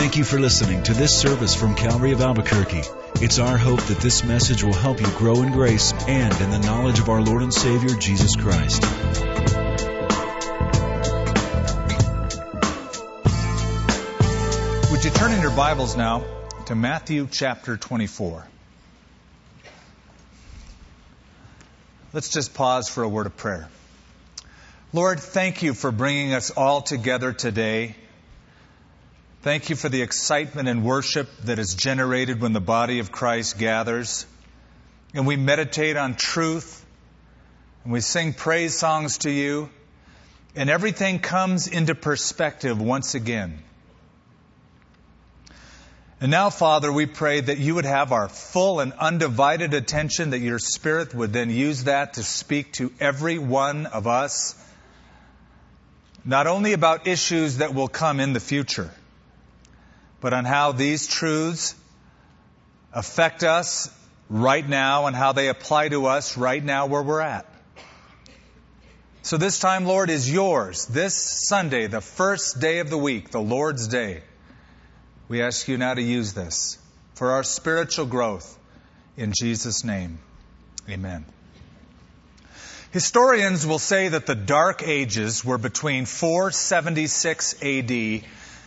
Thank you for listening to this service from Calvary of Albuquerque. It's our hope that this message will help you grow in grace and in the knowledge of our Lord and Savior, Jesus Christ. Would you turn in your Bibles now to Matthew chapter 24? Let's just pause for a word of prayer. Lord, thank you for bringing us all together today. Thank you for the excitement and worship that is generated when the body of Christ gathers. And we meditate on truth. And we sing praise songs to you. And everything comes into perspective once again. And now, Father, we pray that you would have our full and undivided attention, that your Spirit would then use that to speak to every one of us, not only about issues that will come in the future, but on how these truths affect us right now and how they apply to us right now where we're at. So this time, Lord, is yours. This Sunday, the first day of the week, the Lord's Day. We ask you now to use this for our spiritual growth. In Jesus' name, amen. Historians will say that the Dark Ages were between 476 AD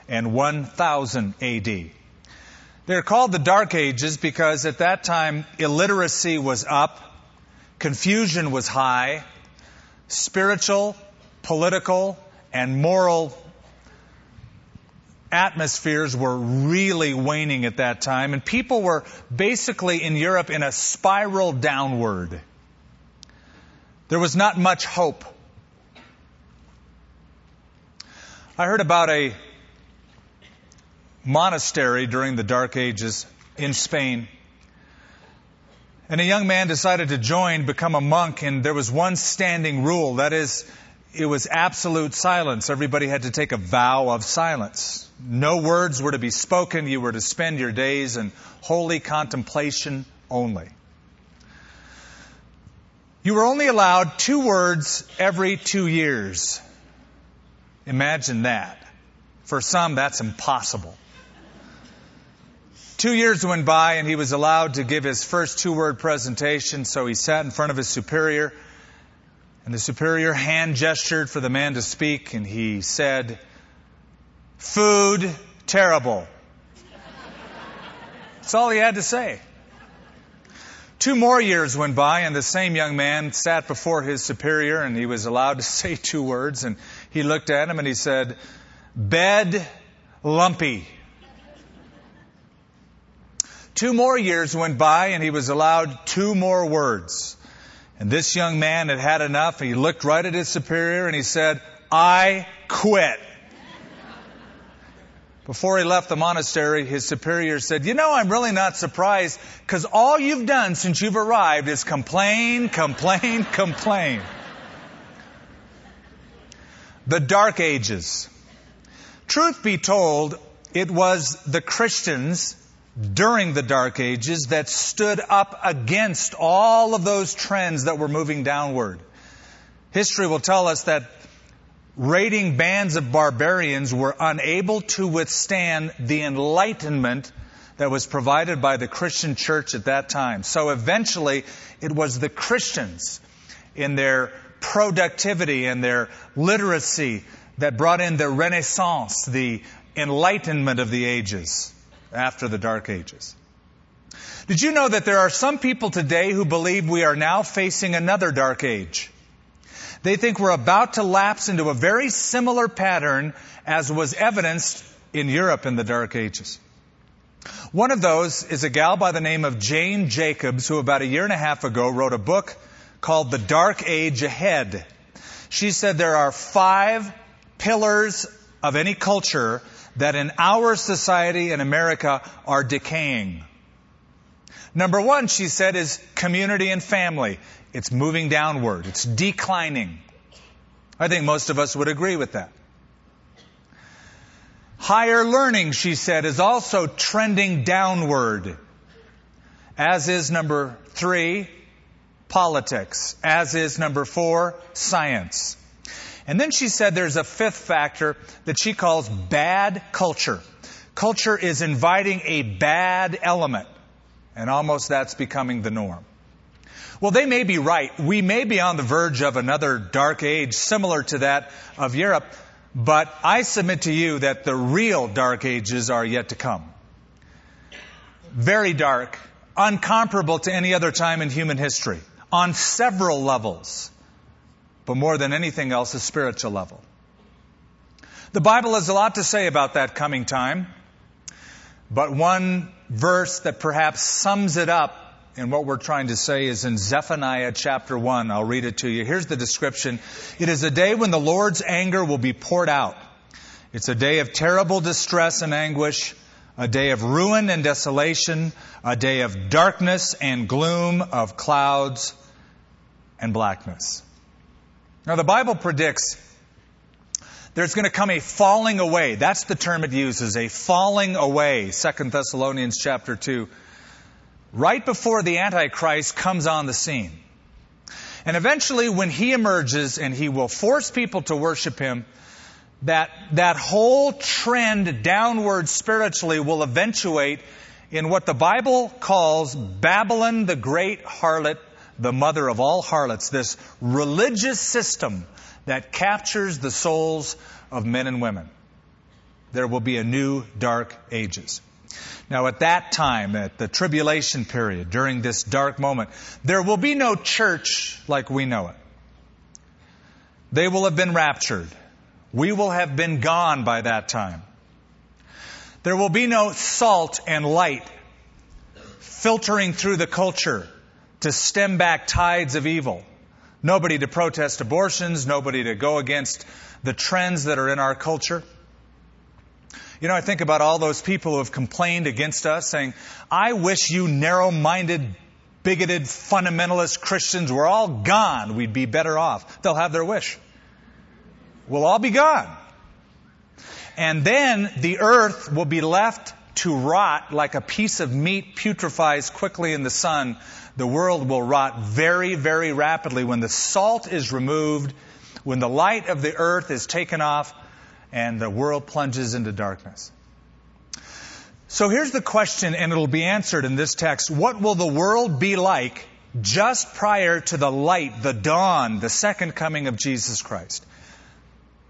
and 1000 AD. They're called the Dark Ages because at that time illiteracy was up, confusion was high, spiritual, political, and moral atmospheres were really waning at that time, and people were basically in Europe in a spiral downward. There was not much hope. I heard about a monastery during the Dark Ages in Spain. And a young man decided to join, become a monk, and there was one standing rule. That is, it was absolute silence. Everybody had to take a vow of silence. No words were to be spoken. You were to spend your days in holy contemplation only. You were only allowed two words every two years. Imagine that. For some, that's impossible. Two years went by and he was allowed to give his first two word presentation, so he sat in front of his superior and the superior hand gestured for the man to speak, and he said, Food, terrible. That's all he had to say. Two more years went by, and the same young man sat before his superior, and he was allowed to say two words, and he looked at him and he said, Bed, lumpy. Two more years went by, and he was allowed two more words. And this young man had had enough. He looked right at his superior and he said, I quit. Before he left the monastery, his superior said, You know, I'm really not surprised because all you've done since you've arrived is complain, complain, complain. The Dark Ages. Truth be told, it was the Christians during the Dark Ages that stood up against all of those trends that were moving downward. History will tell us that raiding bands of barbarians were unable to withstand the enlightenment that was provided by the Christian church at that time. So eventually, it was the Christians in their productivity and their literacy that brought in the Renaissance, the enlightenment of the ages after the Dark Ages. Did you know that there are some people today who believe we are now facing another dark age? They think we're about to lapse into a very similar pattern as was evidenced in Europe in the Dark Ages. One of those is a gal by the name of Jane Jacobs, who about a year and a half ago wrote a book called The Dark Age Ahead. She said there are five pillars of any culture that in our society in America are decaying. Number one, she said, is community and family. It's moving downward. It's declining. I think most of us would agree with that. Higher learning, she said, is also trending downward. As is number three, politics. As is number four, science. And then she said there's a fifth factor that she calls bad culture. Culture is inviting a bad element, and almost that's becoming the norm. Well, they may be right. We may be on the verge of another dark age similar to that of Europe, but I submit to you that the real dark ages are yet to come. Very dark, uncomparable to any other time in human history, on several levels, but more than anything else, a spiritual level. The Bible has a lot to say about that coming time, but one verse that perhaps sums it up and what we're trying to say is in Zephaniah chapter 1. I'll read it to you. Here's the description. It is a day when the Lord's anger will be poured out. It's a day of terrible distress and anguish, a day of ruin and desolation, a day of darkness and gloom, of clouds and blackness. Now the Bible predicts there's going to come a falling away. That's the term it uses, a falling away. 2 Thessalonians chapter 2 right before the Antichrist comes on the scene. And eventually, when he emerges and he will force people to worship him, that, that whole trend downward spiritually will eventuate in what the Bible calls Babylon the great harlot, the mother of all harlots, this religious system that captures the souls of men and women. There will be a new dark ages. Now, at that time, at the tribulation period, during this dark moment, there will be no church like we know it. They will have been raptured. We will have been gone by that time. There will be no salt and light filtering through the culture to stem back tides of evil. Nobody to protest abortions, nobody to go against the trends that are in our culture. You know, I think about all those people who have complained against us saying, I wish you narrow minded, bigoted, fundamentalist Christians were all gone. We'd be better off. They'll have their wish. We'll all be gone. And then the earth will be left to rot like a piece of meat putrefies quickly in the sun. The world will rot very, very rapidly when the salt is removed, when the light of the earth is taken off, and the world plunges into darkness. So here's the question, and it'll be answered in this text. What will the world be like just prior to the light, the dawn, the second coming of Jesus Christ?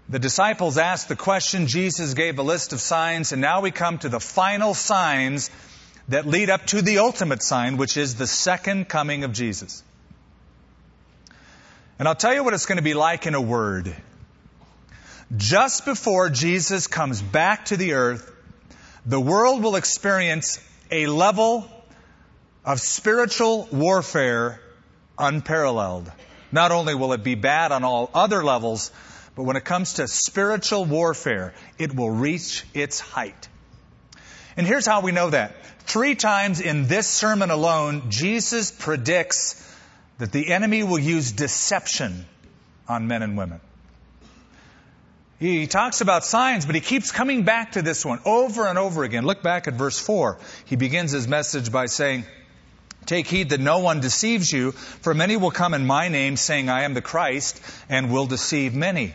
The disciples asked the question, Jesus gave a list of signs, and now we come to the final signs that lead up to the ultimate sign, which is the second coming of Jesus. And I'll tell you what it's going to be like in a word just before Jesus comes back to the earth, the world will experience a level of spiritual warfare unparalleled. Not only will it be bad on all other levels, but when it comes to spiritual warfare, it will reach its height. And here's how we know that. Three times in this sermon alone, Jesus predicts that the enemy will use deception on men and women. He talks about signs, but he keeps coming back to this one over and over again. Look back at verse 4. He begins his message by saying, Take heed that no one deceives you, for many will come in my name, saying, I am the Christ, and will deceive many.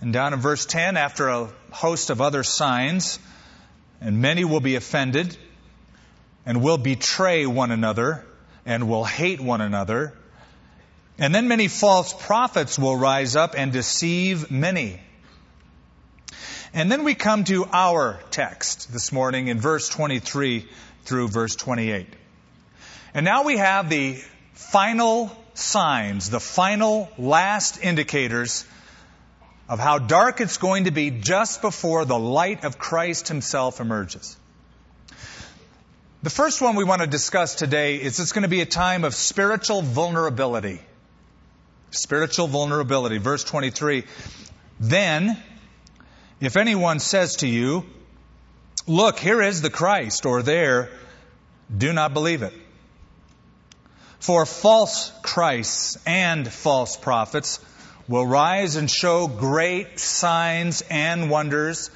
And down in verse 10, after a host of other signs, and many will be offended, and will betray one another, and will hate one another, and then many false prophets will rise up and deceive many. And then we come to our text this morning in verse 23 through verse 28. And now we have the final signs, the final last indicators of how dark it's going to be just before the light of Christ himself emerges. The first one we want to discuss today is it's going to be a time of spiritual vulnerability. Spiritual vulnerability. Verse 23. Then, if anyone says to you, Look, here is the Christ, or there, do not believe it. For false Christs and false prophets will rise and show great signs and wonders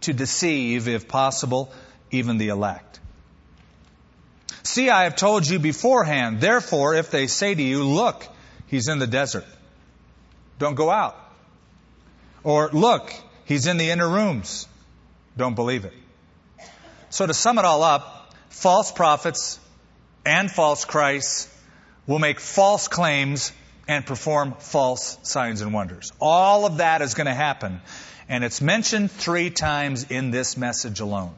to deceive, if possible, even the elect. See, I have told you beforehand. Therefore, if they say to you, Look, he's in the desert. Don't go out. Or, look, he's in the inner rooms. don't believe it. So to sum it all up, false prophets and false Christs will make false claims and perform false signs and wonders. All of that is going to happen. And it's mentioned three times in this message alone.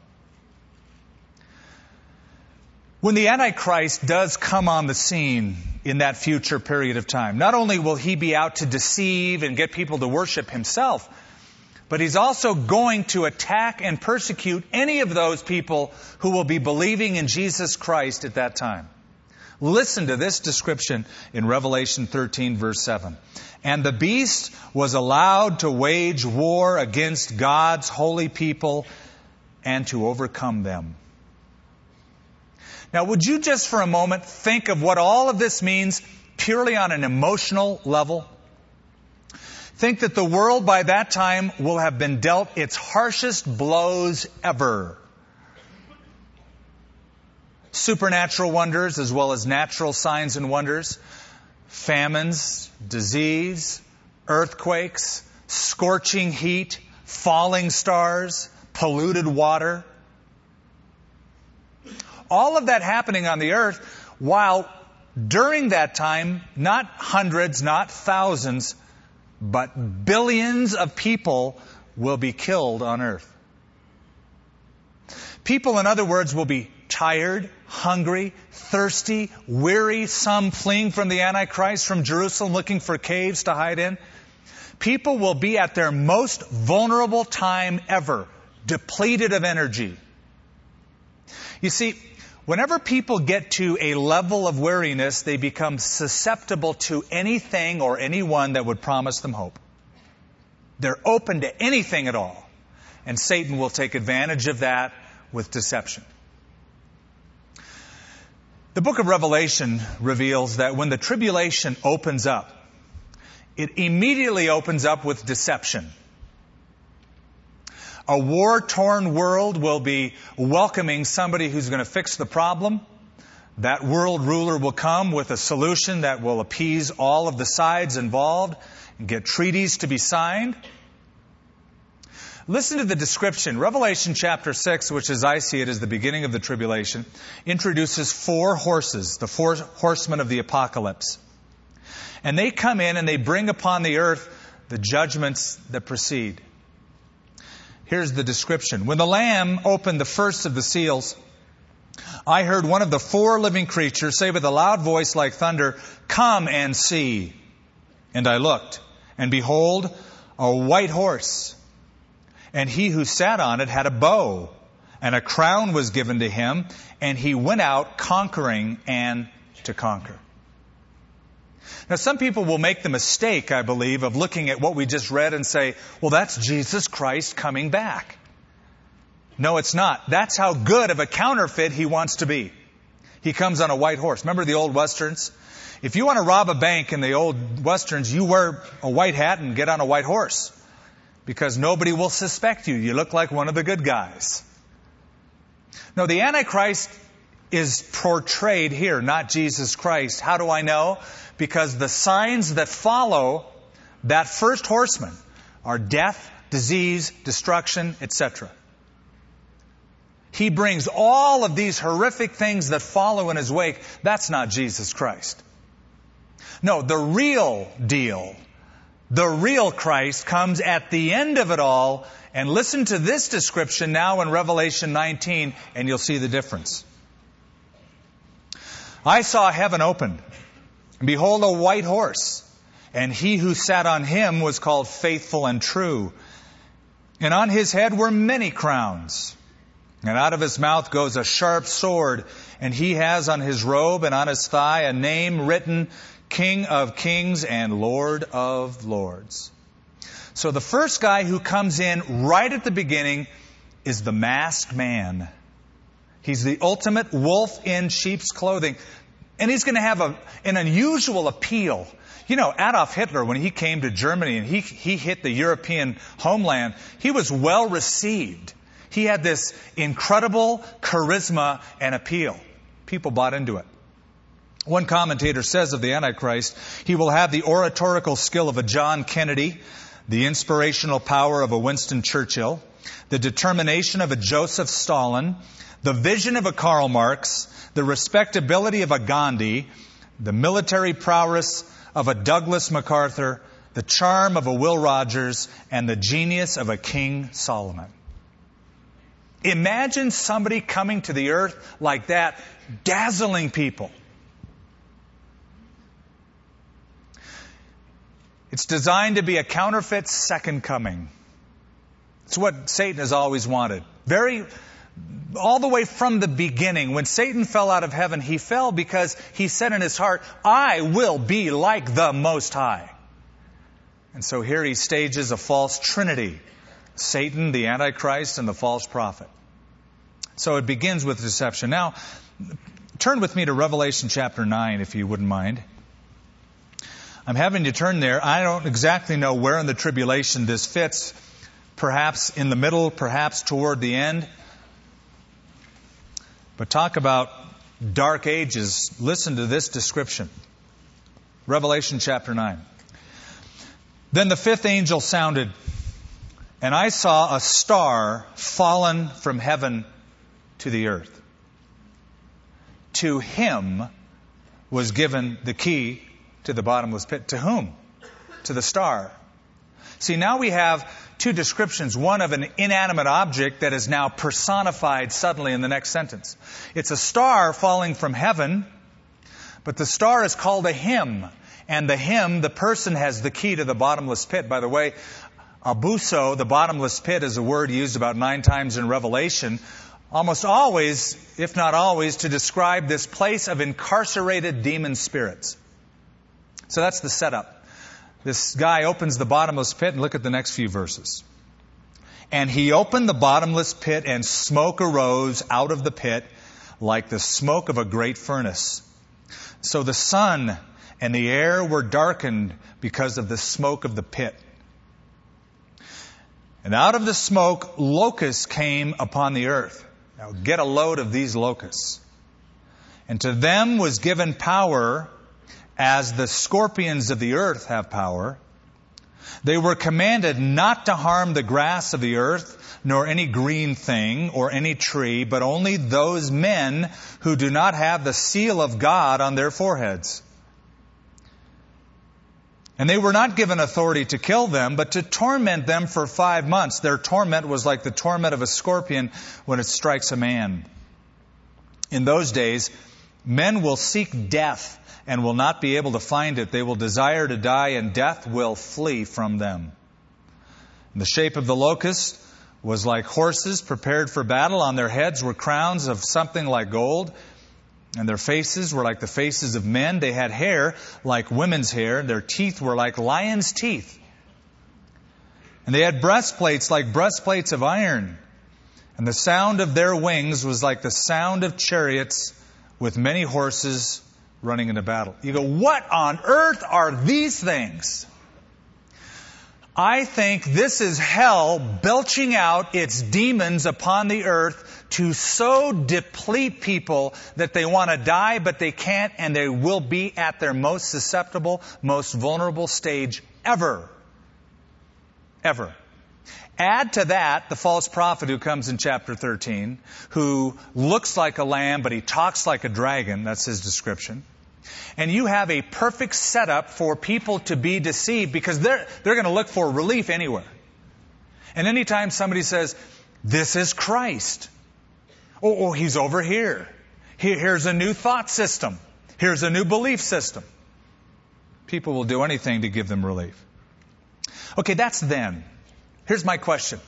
When the Antichrist does come on the scene in that future period of time, not only will he be out to deceive and get people to worship himself, but he's also going to attack and persecute any of those people who will be believing in Jesus Christ at that time. Listen to this description in Revelation 13 verse 7. And the beast was allowed to wage war against God's holy people and to overcome them. Now, would you just for a moment think of what all of this means purely on an emotional level? Think that the world by that time will have been dealt its harshest blows ever. Supernatural wonders as well as natural signs and wonders, famines, disease, earthquakes, scorching heat, falling stars, polluted water, all of that happening on the earth while during that time, not hundreds, not thousands, but billions of people will be killed on earth. People, in other words, will be tired, hungry, thirsty, weary, some fleeing from the Antichrist from Jerusalem looking for caves to hide in. People will be at their most vulnerable time ever, depleted of energy. You see, Whenever people get to a level of weariness, they become susceptible to anything or anyone that would promise them hope. They're open to anything at all. And Satan will take advantage of that with deception. The book of Revelation reveals that when the tribulation opens up, it immediately opens up with deception. A war torn world will be welcoming somebody who's going to fix the problem. That world ruler will come with a solution that will appease all of the sides involved and get treaties to be signed. Listen to the description. Revelation chapter 6, which as I see it is the beginning of the tribulation, introduces four horses, the four horsemen of the apocalypse. And they come in and they bring upon the earth the judgments that precede. Here's the description. When the Lamb opened the first of the seals, I heard one of the four living creatures say with a loud voice like thunder, Come and see. And I looked, and behold, a white horse. And he who sat on it had a bow, and a crown was given to him, and he went out conquering and to conquer. Now, some people will make the mistake, I believe, of looking at what we just read and say, well, that's Jesus Christ coming back. No, it's not. That's how good of a counterfeit he wants to be. He comes on a white horse. Remember the old westerns? If you want to rob a bank in the old westerns, you wear a white hat and get on a white horse. Because nobody will suspect you. You look like one of the good guys. No, the Antichrist is portrayed here, not Jesus Christ. How do I know? because the signs that follow that first horseman are death, disease, destruction, etc. He brings all of these horrific things that follow in his wake. That's not Jesus Christ. No, the real deal, the real Christ comes at the end of it all. And listen to this description now in Revelation 19, and you'll see the difference. I saw heaven opened and behold, a white horse. And he who sat on him was called faithful and true. And on his head were many crowns. And out of his mouth goes a sharp sword. And he has on his robe and on his thigh a name written King of Kings and Lord of Lords. So the first guy who comes in right at the beginning is the masked man. He's the ultimate wolf in sheep's clothing. And he's going to have a, an unusual appeal. You know, Adolf Hitler, when he came to Germany and he, he hit the European homeland, he was well received. He had this incredible charisma and appeal. People bought into it. One commentator says of the Antichrist, he will have the oratorical skill of a John Kennedy, the inspirational power of a Winston Churchill, the determination of a Joseph Stalin, the vision of a Karl Marx, the respectability of a Gandhi, the military prowess of a Douglas MacArthur, the charm of a Will Rogers, and the genius of a King Solomon. Imagine somebody coming to the earth like that, dazzling people. It's designed to be a counterfeit second coming. It's what Satan has always wanted. Very, all the way from the beginning, when Satan fell out of heaven, he fell because he said in his heart, I will be like the Most High. And so here he stages a false trinity Satan, the Antichrist, and the false prophet. So it begins with deception. Now, turn with me to Revelation chapter 9, if you wouldn't mind. I'm having to turn there. I don't exactly know where in the tribulation this fits. Perhaps in the middle, perhaps toward the end. But talk about dark ages. Listen to this description. Revelation chapter 9. Then the fifth angel sounded, and I saw a star fallen from heaven to the earth. To him was given the key to the bottomless pit. To whom? To the star. See, now we have two descriptions. One of an inanimate object that is now personified suddenly in the next sentence. It's a star falling from heaven, but the star is called a him. And the him, the person has the key to the bottomless pit. By the way, abuso, the bottomless pit, is a word used about nine times in Revelation, almost always, if not always, to describe this place of incarcerated demon spirits. So that's the setup. This guy opens the bottomless pit, and look at the next few verses. And he opened the bottomless pit, and smoke arose out of the pit like the smoke of a great furnace. So the sun and the air were darkened because of the smoke of the pit. And out of the smoke, locusts came upon the earth. Now get a load of these locusts. And to them was given power as the scorpions of the earth have power. They were commanded not to harm the grass of the earth, nor any green thing, or any tree, but only those men who do not have the seal of God on their foreheads. And they were not given authority to kill them, but to torment them for five months. Their torment was like the torment of a scorpion when it strikes a man. In those days, men will seek death and will not be able to find it. They will desire to die, and death will flee from them. And the shape of the locust was like horses prepared for battle. On their heads were crowns of something like gold, and their faces were like the faces of men. They had hair like women's hair. Their teeth were like lions' teeth. And they had breastplates like breastplates of iron. And the sound of their wings was like the sound of chariots with many horses running into battle. You go, what on earth are these things? I think this is hell belching out its demons upon the earth to so deplete people that they want to die, but they can't, and they will be at their most susceptible, most vulnerable stage ever. Ever. Add to that the false prophet who comes in chapter 13, who looks like a lamb, but he talks like a dragon. That's his description. And you have a perfect setup for people to be deceived because they're, they're going to look for relief anywhere. And anytime somebody says, this is Christ, or, or he's over here. here, here's a new thought system, here's a new belief system, people will do anything to give them relief. Okay, that's then. Here's my question.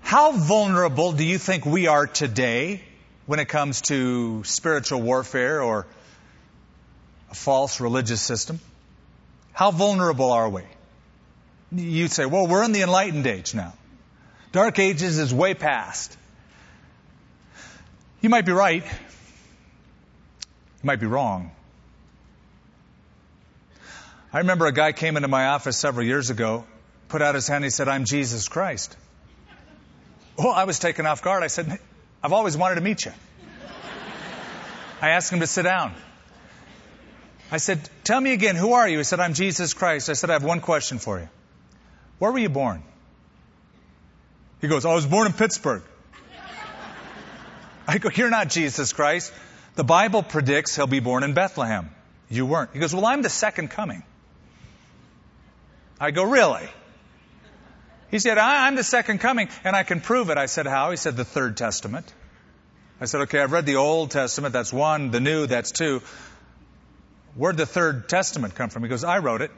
How vulnerable do you think we are today when it comes to spiritual warfare or a false religious system? How vulnerable are we? You'd say, well, we're in the enlightened age now. Dark ages is way past. You might be right. You might be wrong. I remember a guy came into my office several years ago put out his hand. He said, I'm Jesus Christ. Well, I was taken off guard. I said, I've always wanted to meet you. I asked him to sit down. I said, Tell me again, who are you? He said, I'm Jesus Christ. I said, I have one question for you. Where were you born? He goes, I was born in Pittsburgh. I go, You're not Jesus Christ. The Bible predicts he'll be born in Bethlehem. You weren't. He goes, Well, I'm the second coming. I go, Really? He said, I'm the second coming, and I can prove it. I said, How? He said, The third testament. I said, Okay, I've read the Old Testament. That's one. The New, that's two. Where'd the third testament come from? He goes, I wrote it.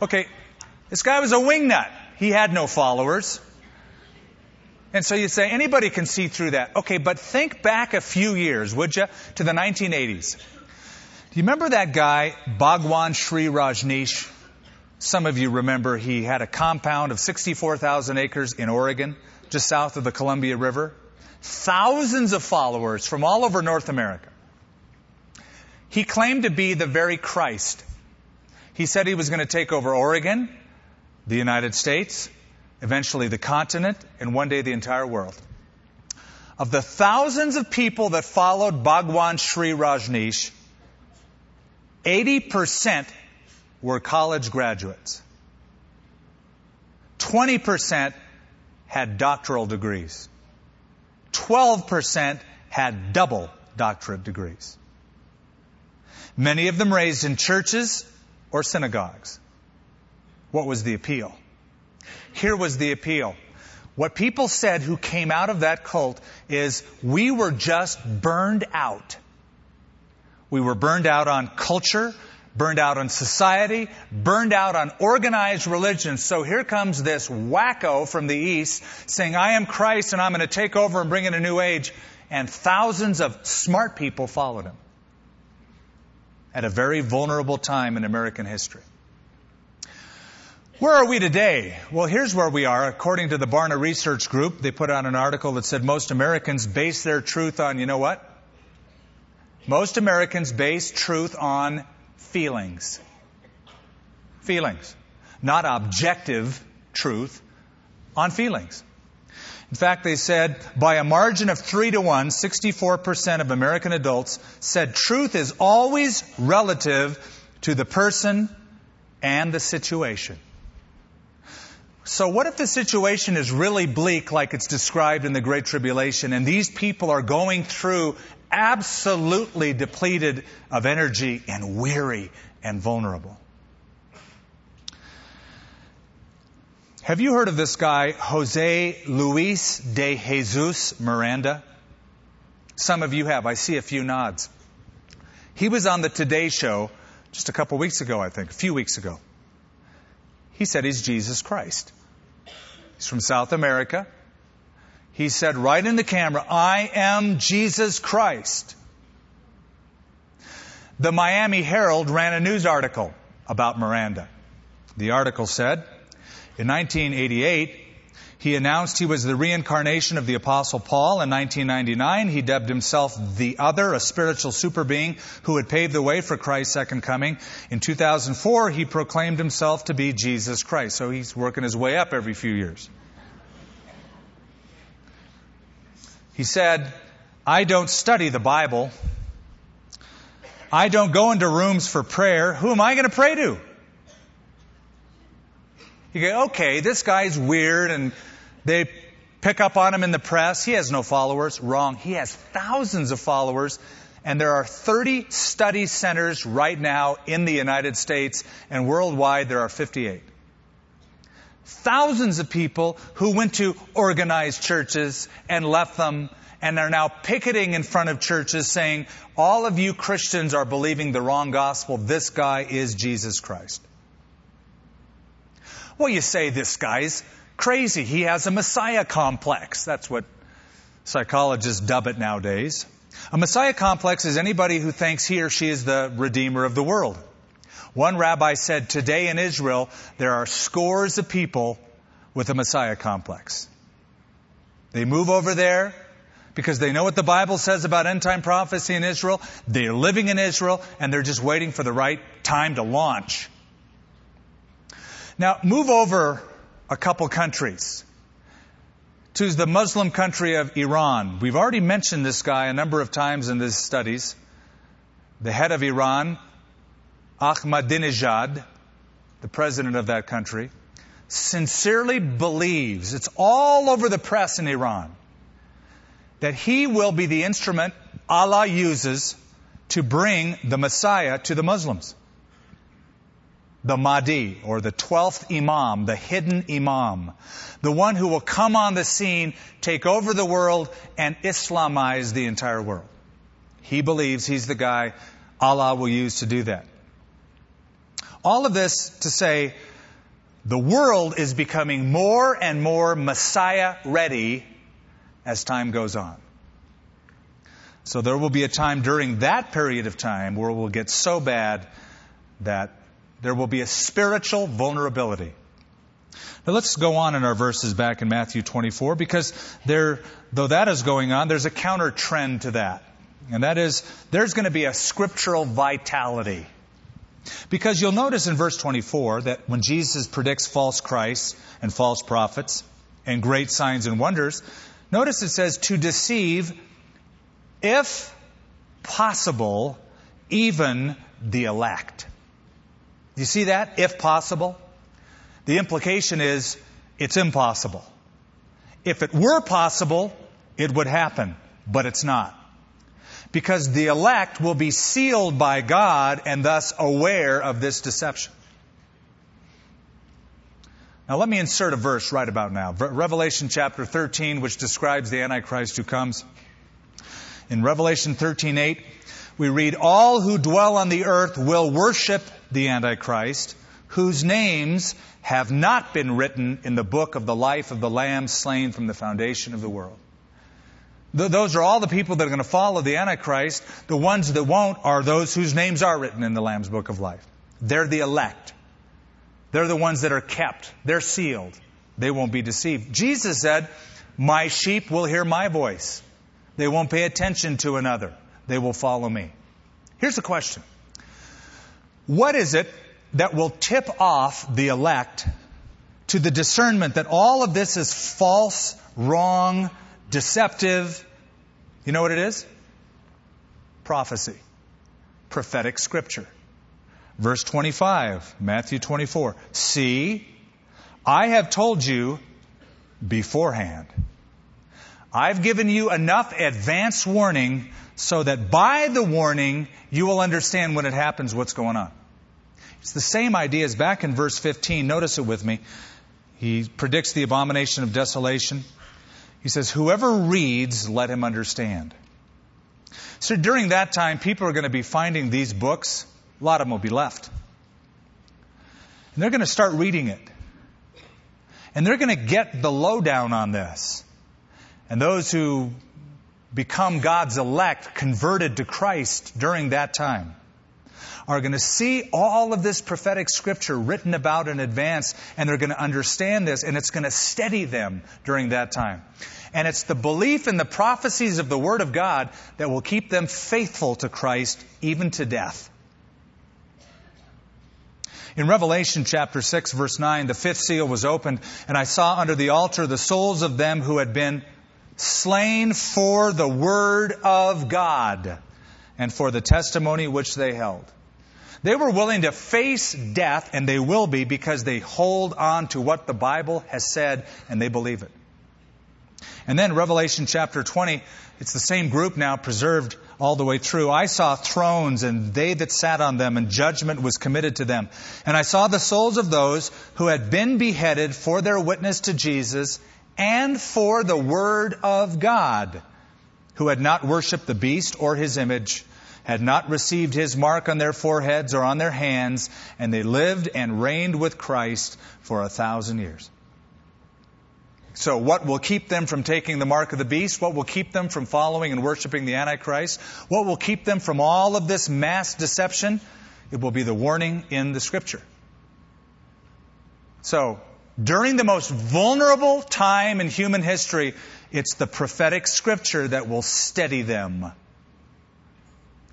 okay, this guy was a wingnut. He had no followers. And so you say, anybody can see through that. Okay, but think back a few years, would you, to the 1980s. Do you remember that guy, Bhagwan Shree Rajneesh? Some of you remember he had a compound of 64,000 acres in Oregon, just south of the Columbia River. Thousands of followers from all over North America. He claimed to be the very Christ. He said he was going to take over Oregon, the United States, eventually the continent, and one day the entire world. Of the thousands of people that followed Bhagwan Shree Rajneesh, 80% were college graduates. 20% had doctoral degrees. 12% had double doctorate degrees. Many of them raised in churches or synagogues. What was the appeal? Here was the appeal. What people said who came out of that cult is we were just burned out. We were burned out on culture, burned out on society, burned out on organized religion. So here comes this wacko from the East saying, I am Christ and I'm going to take over and bring in a new age. And thousands of smart people followed him at a very vulnerable time in American history. Where are we today? Well, here's where we are. According to the Barna Research Group, they put out an article that said most Americans base their truth on, you know what? Most Americans base truth on feelings. Feelings. Not objective truth, on feelings. In fact, they said by a margin of 3 to 1, 64% of American adults said truth is always relative to the person and the situation. So what if the situation is really bleak like it's described in the Great Tribulation and these people are going through absolutely depleted of energy and weary and vulnerable? Have you heard of this guy, Jose Luis de Jesus Miranda? Some of you have. I see a few nods. He was on the Today Show just a couple weeks ago, I think, a few weeks ago. He said he's Jesus Christ. He's from South America. He said right in the camera, I am Jesus Christ. The Miami Herald ran a news article about Miranda. The article said, in 1988, he announced he was the reincarnation of the Apostle Paul. In 1999, he dubbed himself the Other, a spiritual superbeing who had paved the way for Christ's second coming. In 2004, he proclaimed himself to be Jesus Christ. So he's working his way up every few years. He said, I don't study the Bible. I don't go into rooms for prayer. Who am I going to pray to? You go, okay, this guy's weird and they pick up on him in the press. He has no followers. Wrong. He has thousands of followers. And there are 30 study centers right now in the United States and worldwide there are 58. Thousands of people who went to organized churches and left them and are now picketing in front of churches saying, all of you Christians are believing the wrong gospel. This guy is Jesus Christ. Well, you say this guy's crazy. He has a Messiah complex. That's what psychologists dub it nowadays. A Messiah complex is anybody who thinks he or she is the Redeemer of the world. One rabbi said, today in Israel, there are scores of people with a Messiah complex. They move over there because they know what the Bible says about end time prophecy in Israel. They're living in Israel and they're just waiting for the right time to launch. Now, move over a couple countries to the Muslim country of Iran. We've already mentioned this guy a number of times in these studies. The head of Iran, Ahmadinejad, the president of that country. sincerely believes, it's all over the press in Iran, that he will be the instrument Allah uses to bring the Messiah to the Muslims. The Mahdi, or the 12th Imam, the hidden Imam. The one who will come on the scene, take over the world, and Islamize the entire world. He believes he's the guy Allah will use to do that. All of this to say, the world is becoming more and more Messiah ready as time goes on. So there will be a time during that period of time where it will get so bad that there will be a spiritual vulnerability. Now let's go on in our verses back in Matthew 24 because there, though that is going on, there's a counter trend to that. And that is, there's going to be a scriptural vitality. Because you'll notice in verse 24 that when Jesus predicts false Christs and false prophets and great signs and wonders, notice it says to deceive if possible, even the elect. You see that? If possible. The implication is it's impossible. If it were possible, it would happen, but it's not. Because the elect will be sealed by God and thus aware of this deception. Now let me insert a verse right about now. Revelation chapter 13, which describes the Antichrist who comes. In Revelation 13:8, we read, "All who dwell on the earth will worship the Antichrist, whose names have not been written in the book of the life of the Lamb slain from the foundation of the world." Those are all the people that are going to follow the Antichrist. The ones that won't are those whose names are written in the Lamb's book of life. They're the elect. They're the ones that are kept. They're sealed. They won't be deceived. Jesus said, My sheep will hear my voice. They won't pay attention to another. They will follow me. Here's the question What is it that will tip off the elect to the discernment that all of this is false, wrong, deceptive? You know what it is? Prophecy, prophetic scripture. Verse 25, Matthew 24. See, I have told you beforehand. I've given you enough advance warning so that by the warning, you will understand when it happens what's going on. It's the same idea as back in verse 15. Notice it with me. He predicts the abomination of desolation. He says, Whoever reads, let him understand. So during that time, people are going to be finding these books. A lot of them will be left. And they're going to start reading it. And they're going to get the lowdown on this. And those who become God's elect, converted to Christ during that time, are going to see all of this prophetic scripture written about in advance, and they're going to understand this, and it's going to steady them during that time. And it's the belief in the prophecies of the Word of God that will keep them faithful to Christ even to death. In Revelation chapter 6 verse 9, the fifth seal was opened, and I saw under the altar the souls of them who had been slain for the word of God and for the testimony which they held. They were willing to face death, and they will be because they hold on to what the Bible has said and they believe it. And then Revelation chapter 20, it's the same group now preserved all the way through. I saw thrones and they that sat on them, and judgment was committed to them. And I saw the souls of those who had been beheaded for their witness to Jesus and for the Word of God, who had not worshipped the beast or his image, had not received his mark on their foreheads or on their hands, and they lived and reigned with Christ for a thousand years. So, what will keep them from taking the mark of the beast? What will keep them from following and worshiping the Antichrist? What will keep them from all of this mass deception? It will be the warning in the Scripture. So, during the most vulnerable time in human history, it's the prophetic scripture that will steady them.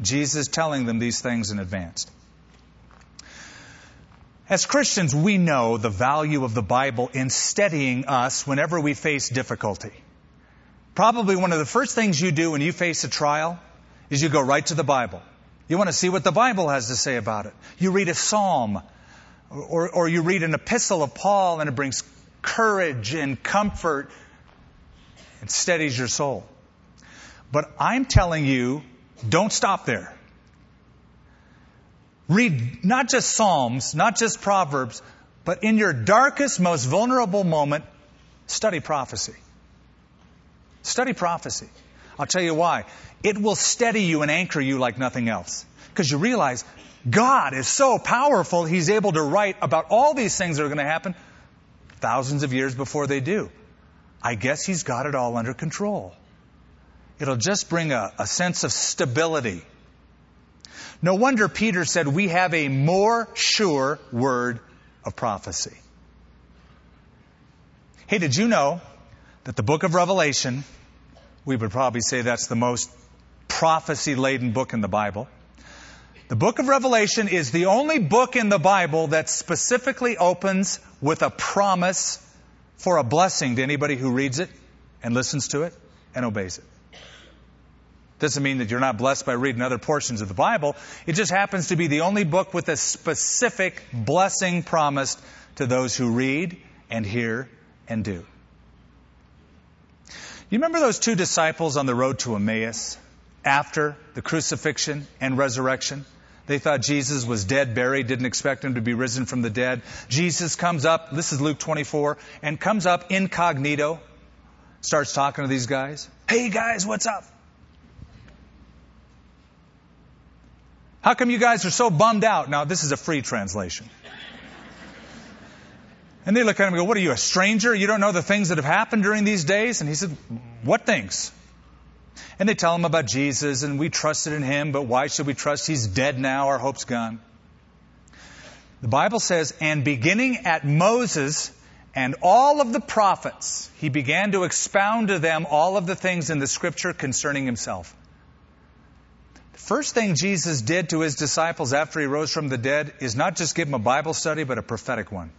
Jesus telling them these things in advance. As Christians, we know the value of the Bible in steadying us whenever we face difficulty. Probably one of the first things you do when you face a trial is you go right to the Bible. You want to see what the Bible has to say about it. You read a psalm Or, or you read an epistle of Paul and it brings courage and comfort and steadies your soul. But I'm telling you, don't stop there. Read not just Psalms, not just Proverbs, but in your darkest, most vulnerable moment, study prophecy. Study prophecy. I'll tell you why. It will steady you and anchor you like nothing else. Because you realize God is so powerful, He's able to write about all these things that are going to happen thousands of years before they do. I guess He's got it all under control. It'll just bring a, a sense of stability. No wonder Peter said, We have a more sure word of prophecy. Hey, did you know that the book of Revelation, we would probably say that's the most prophecy laden book in the Bible. The book of Revelation is the only book in the Bible that specifically opens with a promise for a blessing to anybody who reads it and listens to it and obeys it. Doesn't mean that you're not blessed by reading other portions of the Bible. It just happens to be the only book with a specific blessing promised to those who read and hear and do. You remember those two disciples on the road to Emmaus after the crucifixion and resurrection? They thought Jesus was dead, buried, didn't expect him to be risen from the dead. Jesus comes up, this is Luke 24, and comes up incognito, starts talking to these guys. Hey guys, what's up? How come you guys are so bummed out? Now, this is a free translation. And they look at him and go, What are you, a stranger? You don't know the things that have happened during these days? And he said, What things? And they tell him about Jesus, and we trusted in him, but why should we trust? He's dead now, our hope's gone. The Bible says, And beginning at Moses and all of the prophets, he began to expound to them all of the things in the scripture concerning himself. First thing Jesus did to his disciples after he rose from the dead is not just give them a Bible study, but a prophetic one.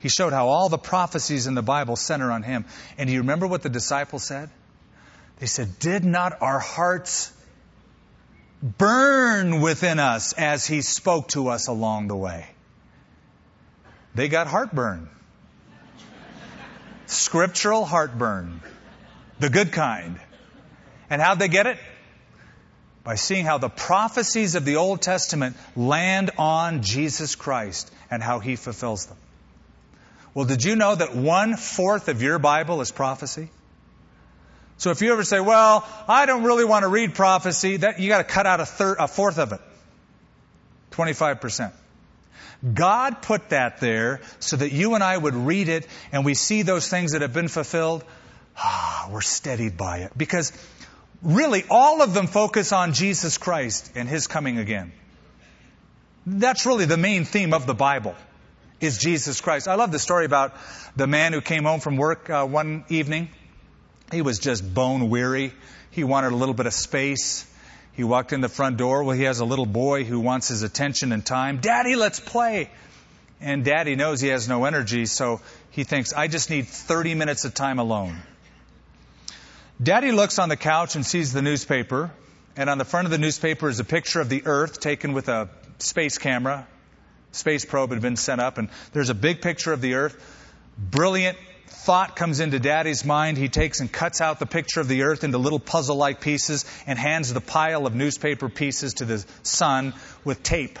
He showed how all the prophecies in the Bible center on him. And do you remember what the disciples said? They said, Did not our hearts burn within us as he spoke to us along the way? They got heartburn. Scriptural heartburn. The good kind. And how'd they get it? By seeing how the prophecies of the Old Testament land on Jesus Christ and how he fulfills them. Well, did you know that one fourth of your Bible is prophecy? So if you ever say, well, I don't really want to read prophecy, that, you got to cut out a, third, a fourth of it. 25%. God put that there so that you and I would read it and we see those things that have been fulfilled. Ah, we're steadied by it. Because really, all of them focus on Jesus Christ and His coming again. That's really the main theme of the Bible is Jesus Christ. I love the story about the man who came home from work uh, one evening. He was just bone weary. He wanted a little bit of space. He walked in the front door. Well, he has a little boy who wants his attention and time. Daddy, let's play. And daddy knows he has no energy, so he thinks, I just need 30 minutes of time alone. Daddy looks on the couch and sees the newspaper, and on the front of the newspaper is a picture of the Earth taken with a space camera space probe had been sent up, and there's a big picture of the Earth. Brilliant thought comes into daddy's mind. He takes and cuts out the picture of the Earth into little puzzle like pieces and hands the pile of newspaper pieces to the son with tape.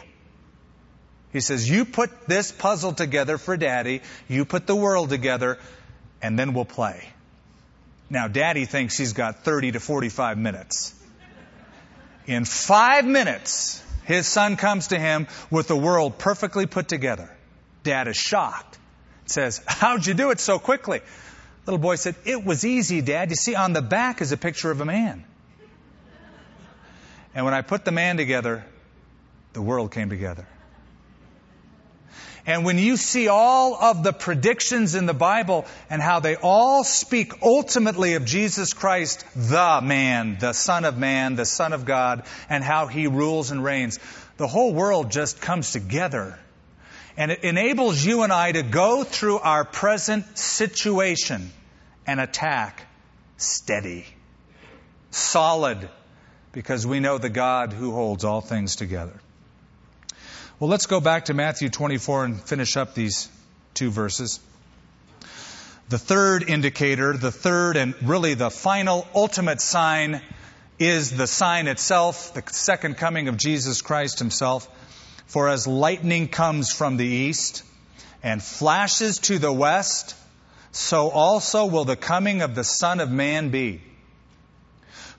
He says, You put this puzzle together for daddy, you put the world together, and then we'll play. Now, daddy thinks he's got 30 to 45 minutes. In five minutes, his son comes to him with the world perfectly put together. Dad is shocked. Says, How'd you do it so quickly? Little boy said, It was easy, Dad. You see, on the back is a picture of a man. And when I put the man together, the world came together. And when you see all of the predictions in the Bible and how they all speak ultimately of Jesus Christ, the man, the Son of Man, the Son of God, and how he rules and reigns, the whole world just comes together. And it enables you and I to go through our present situation and attack steady, solid, because we know the God who holds all things together. Well, let's go back to Matthew 24 and finish up these two verses. The third indicator, the third and really the final ultimate sign is the sign itself, the second coming of Jesus Christ himself. For as lightning comes from the east and flashes to the west, so also will the coming of the Son of Man be.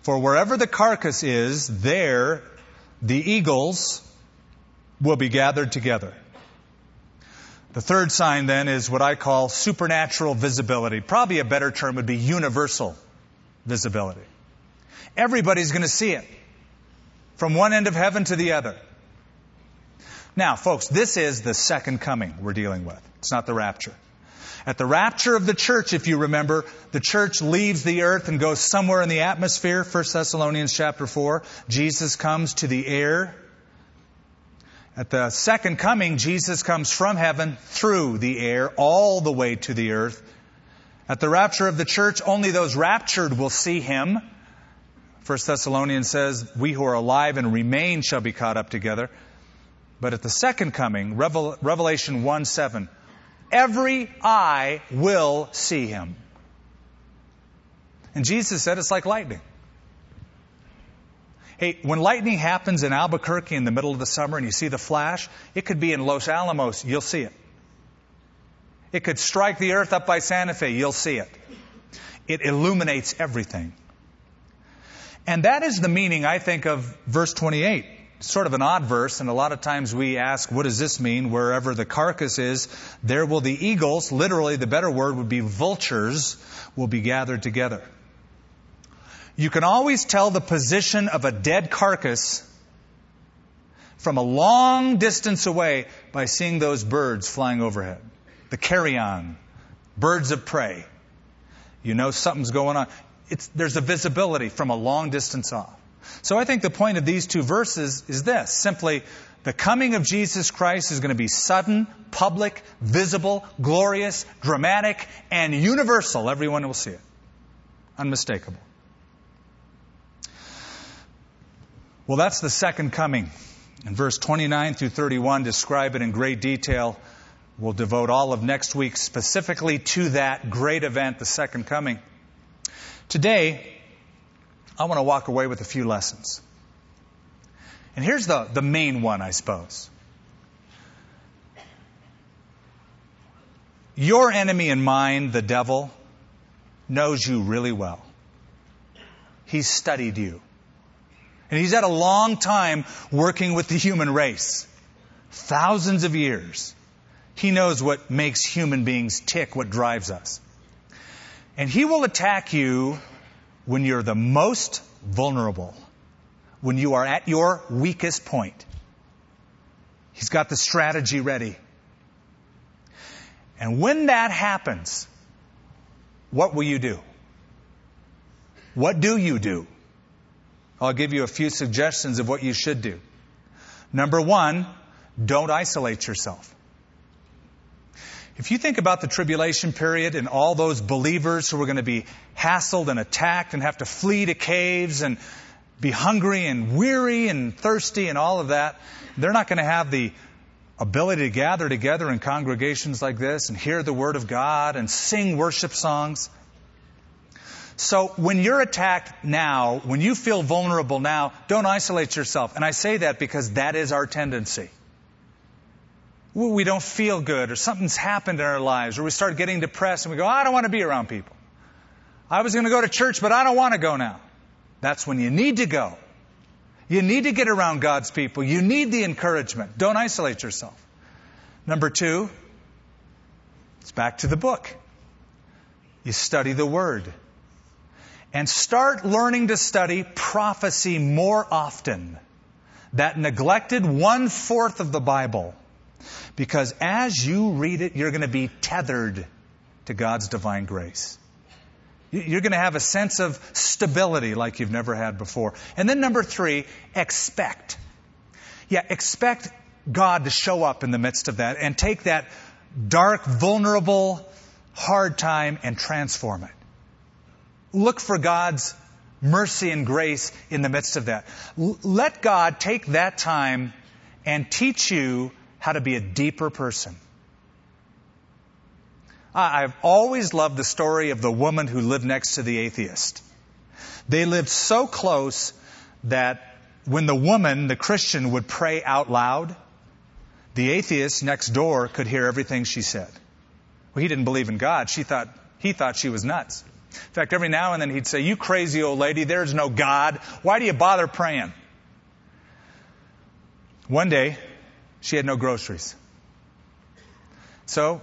For wherever the carcass is, there the eagles will be gathered together. The third sign then is what I call supernatural visibility. Probably a better term would be universal visibility. Everybody's going to see it. From one end of heaven to the other. Now, folks, this is the second coming we're dealing with. It's not the rapture. At the rapture of the church, if you remember, the church leaves the earth and goes somewhere in the atmosphere. 1 Thessalonians chapter 4. Jesus comes to the air. At the second coming, Jesus comes from heaven through the air all the way to the earth. At the rapture of the church, only those raptured will see him. 1 Thessalonians says, We who are alive and remain shall be caught up together. But at the second coming, Revelation 1 7, every eye will see him. And Jesus said it's like lightning. Hey, when lightning happens in Albuquerque in the middle of the summer and you see the flash, it could be in Los Alamos, you'll see it. It could strike the earth up by Santa Fe, you'll see it. It illuminates everything. And that is the meaning, I think, of verse 28. It's sort of an odd verse, and a lot of times we ask, what does this mean? Wherever the carcass is, there will the eagles, literally the better word would be vultures, will be gathered together. You can always tell the position of a dead carcass from a long distance away by seeing those birds flying overhead. The carrion, birds of prey. You know something's going on it's, there's a visibility from a long distance off. So I think the point of these two verses is this simply, the coming of Jesus Christ is going to be sudden, public, visible, glorious, dramatic, and universal. Everyone will see it. Unmistakable. Well, that's the second coming. And verse 29 through 31 describe it in great detail. We'll devote all of next week specifically to that great event, the second coming. Today, I want to walk away with a few lessons. And here's the, the main one, I suppose. Your enemy and mine, the devil, knows you really well. He's studied you. And he's had a long time working with the human race. Thousands of years. He knows what makes human beings tick, what drives us. And he will attack you when you're the most vulnerable, when you are at your weakest point. He's got the strategy ready. And when that happens, what will you do? What do you do? I'll give you a few suggestions of what you should do. Number one, don't isolate yourself. If you think about the tribulation period and all those believers who are going to be hassled and attacked and have to flee to caves and be hungry and weary and thirsty and all of that, they're not going to have the ability to gather together in congregations like this and hear the Word of God and sing worship songs. So when you're attacked now, when you feel vulnerable now, don't isolate yourself. And I say that because that is our tendency we don't feel good or something's happened in our lives or we start getting depressed and we go, I don't want to be around people. I was going to go to church, but I don't want to go now. That's when you need to go. You need to get around God's people. You need the encouragement. Don't isolate yourself. Number two, it's back to the book. You study the Word. And start learning to study prophecy more often. That neglected one fourth of the Bible because as you read it, you're going to be tethered to God's divine grace. You're going to have a sense of stability like you've never had before. And then number three, expect. Yeah, expect God to show up in the midst of that and take that dark, vulnerable, hard time and transform it. Look for God's mercy and grace in the midst of that. Let God take that time and teach you how to be a deeper person. I've always loved the story of the woman who lived next to the atheist. They lived so close that when the woman, the Christian, would pray out loud, the atheist next door could hear everything she said. Well, he didn't believe in God. She thought, he thought she was nuts. In fact, every now and then he'd say, You crazy old lady, there's no God. Why do you bother praying? One day, she had no groceries. So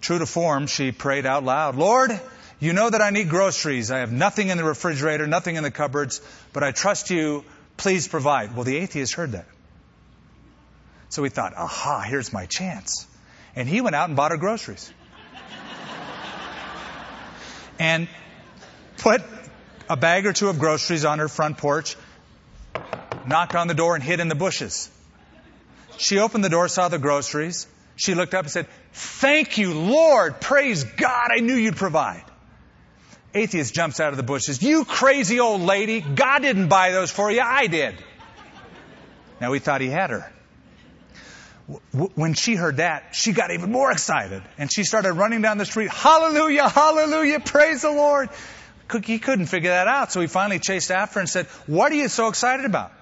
True to form, she prayed out loud, Lord, you know that I need groceries. I have nothing in the refrigerator, nothing in the cupboards, but I trust you. Please provide. Well, the atheist heard that. So he thought, aha, here's my chance. And he went out and bought her groceries. and put a bag or two of groceries on her front porch, knocked on the door, and hid in the bushes. She opened the door, saw the groceries, she looked up and said, Thank you, Lord. Praise God. I knew you'd provide. Atheist jumps out of the bushes. You crazy old lady. God didn't buy those for you. I did. Now he thought he had her. When she heard that, she got even more excited and she started running down the street. Hallelujah, hallelujah, praise the Lord. He couldn't figure that out, so he finally chased after and said, What are you so excited about?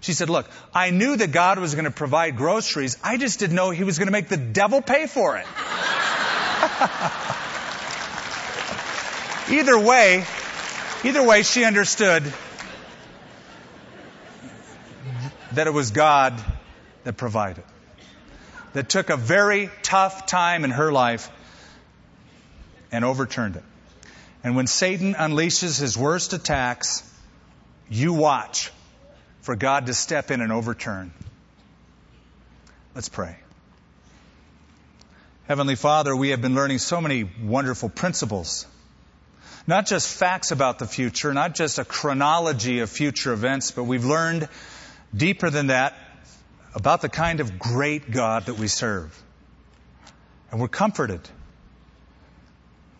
She said, Look, I knew that God was going to provide groceries. I just didn't know He was going to make the devil pay for it. either way, either way, she understood that it was God that provided. That took a very tough time in her life and overturned it. And when Satan unleashes his worst attacks, you watch for God to step in and overturn. Let's pray. Heavenly Father, we have been learning so many wonderful principles. Not just facts about the future, not just a chronology of future events, but we've learned deeper than that about the kind of great God that we serve. And we're comforted.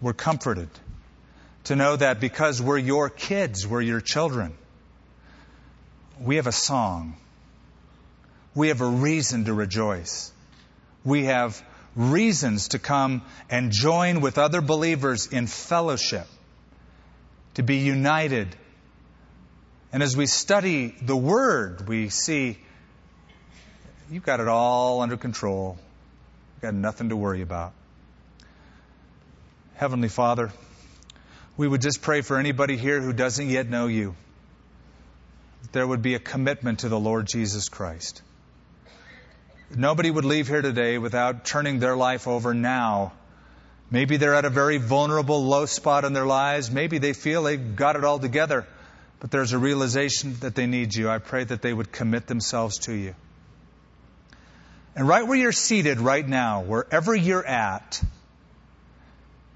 We're comforted to know that because we're your kids, we're your children we have a song. We have a reason to rejoice. We have reasons to come and join with other believers in fellowship, to be united. And as we study the Word, we see you've got it all under control. You've got nothing to worry about. Heavenly Father, we would just pray for anybody here who doesn't yet know you there would be a commitment to the Lord Jesus Christ. Nobody would leave here today without turning their life over now. Maybe they're at a very vulnerable, low spot in their lives. Maybe they feel they've got it all together, but there's a realization that they need you. I pray that they would commit themselves to you. And right where you're seated right now, wherever you're at,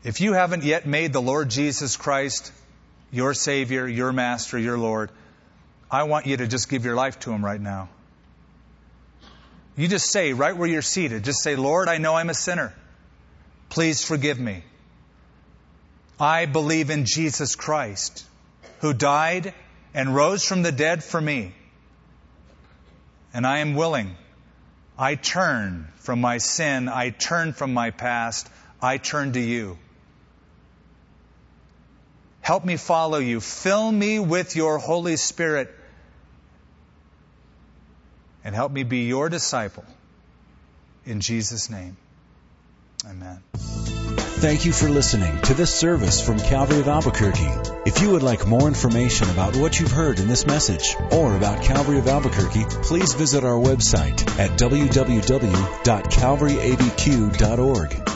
if you haven't yet made the Lord Jesus Christ your Savior, your Master, your Lord, I want you to just give your life to Him right now. You just say, right where you're seated, just say, Lord, I know I'm a sinner. Please forgive me. I believe in Jesus Christ, who died and rose from the dead for me. And I am willing. I turn from my sin. I turn from my past. I turn to you. Help me follow you. Fill me with your Holy Spirit and help me be your disciple. In Jesus' name, amen. Thank you for listening to this service from Calvary of Albuquerque. If you would like more information about what you've heard in this message or about Calvary of Albuquerque, please visit our website at www.calvaryabq.org.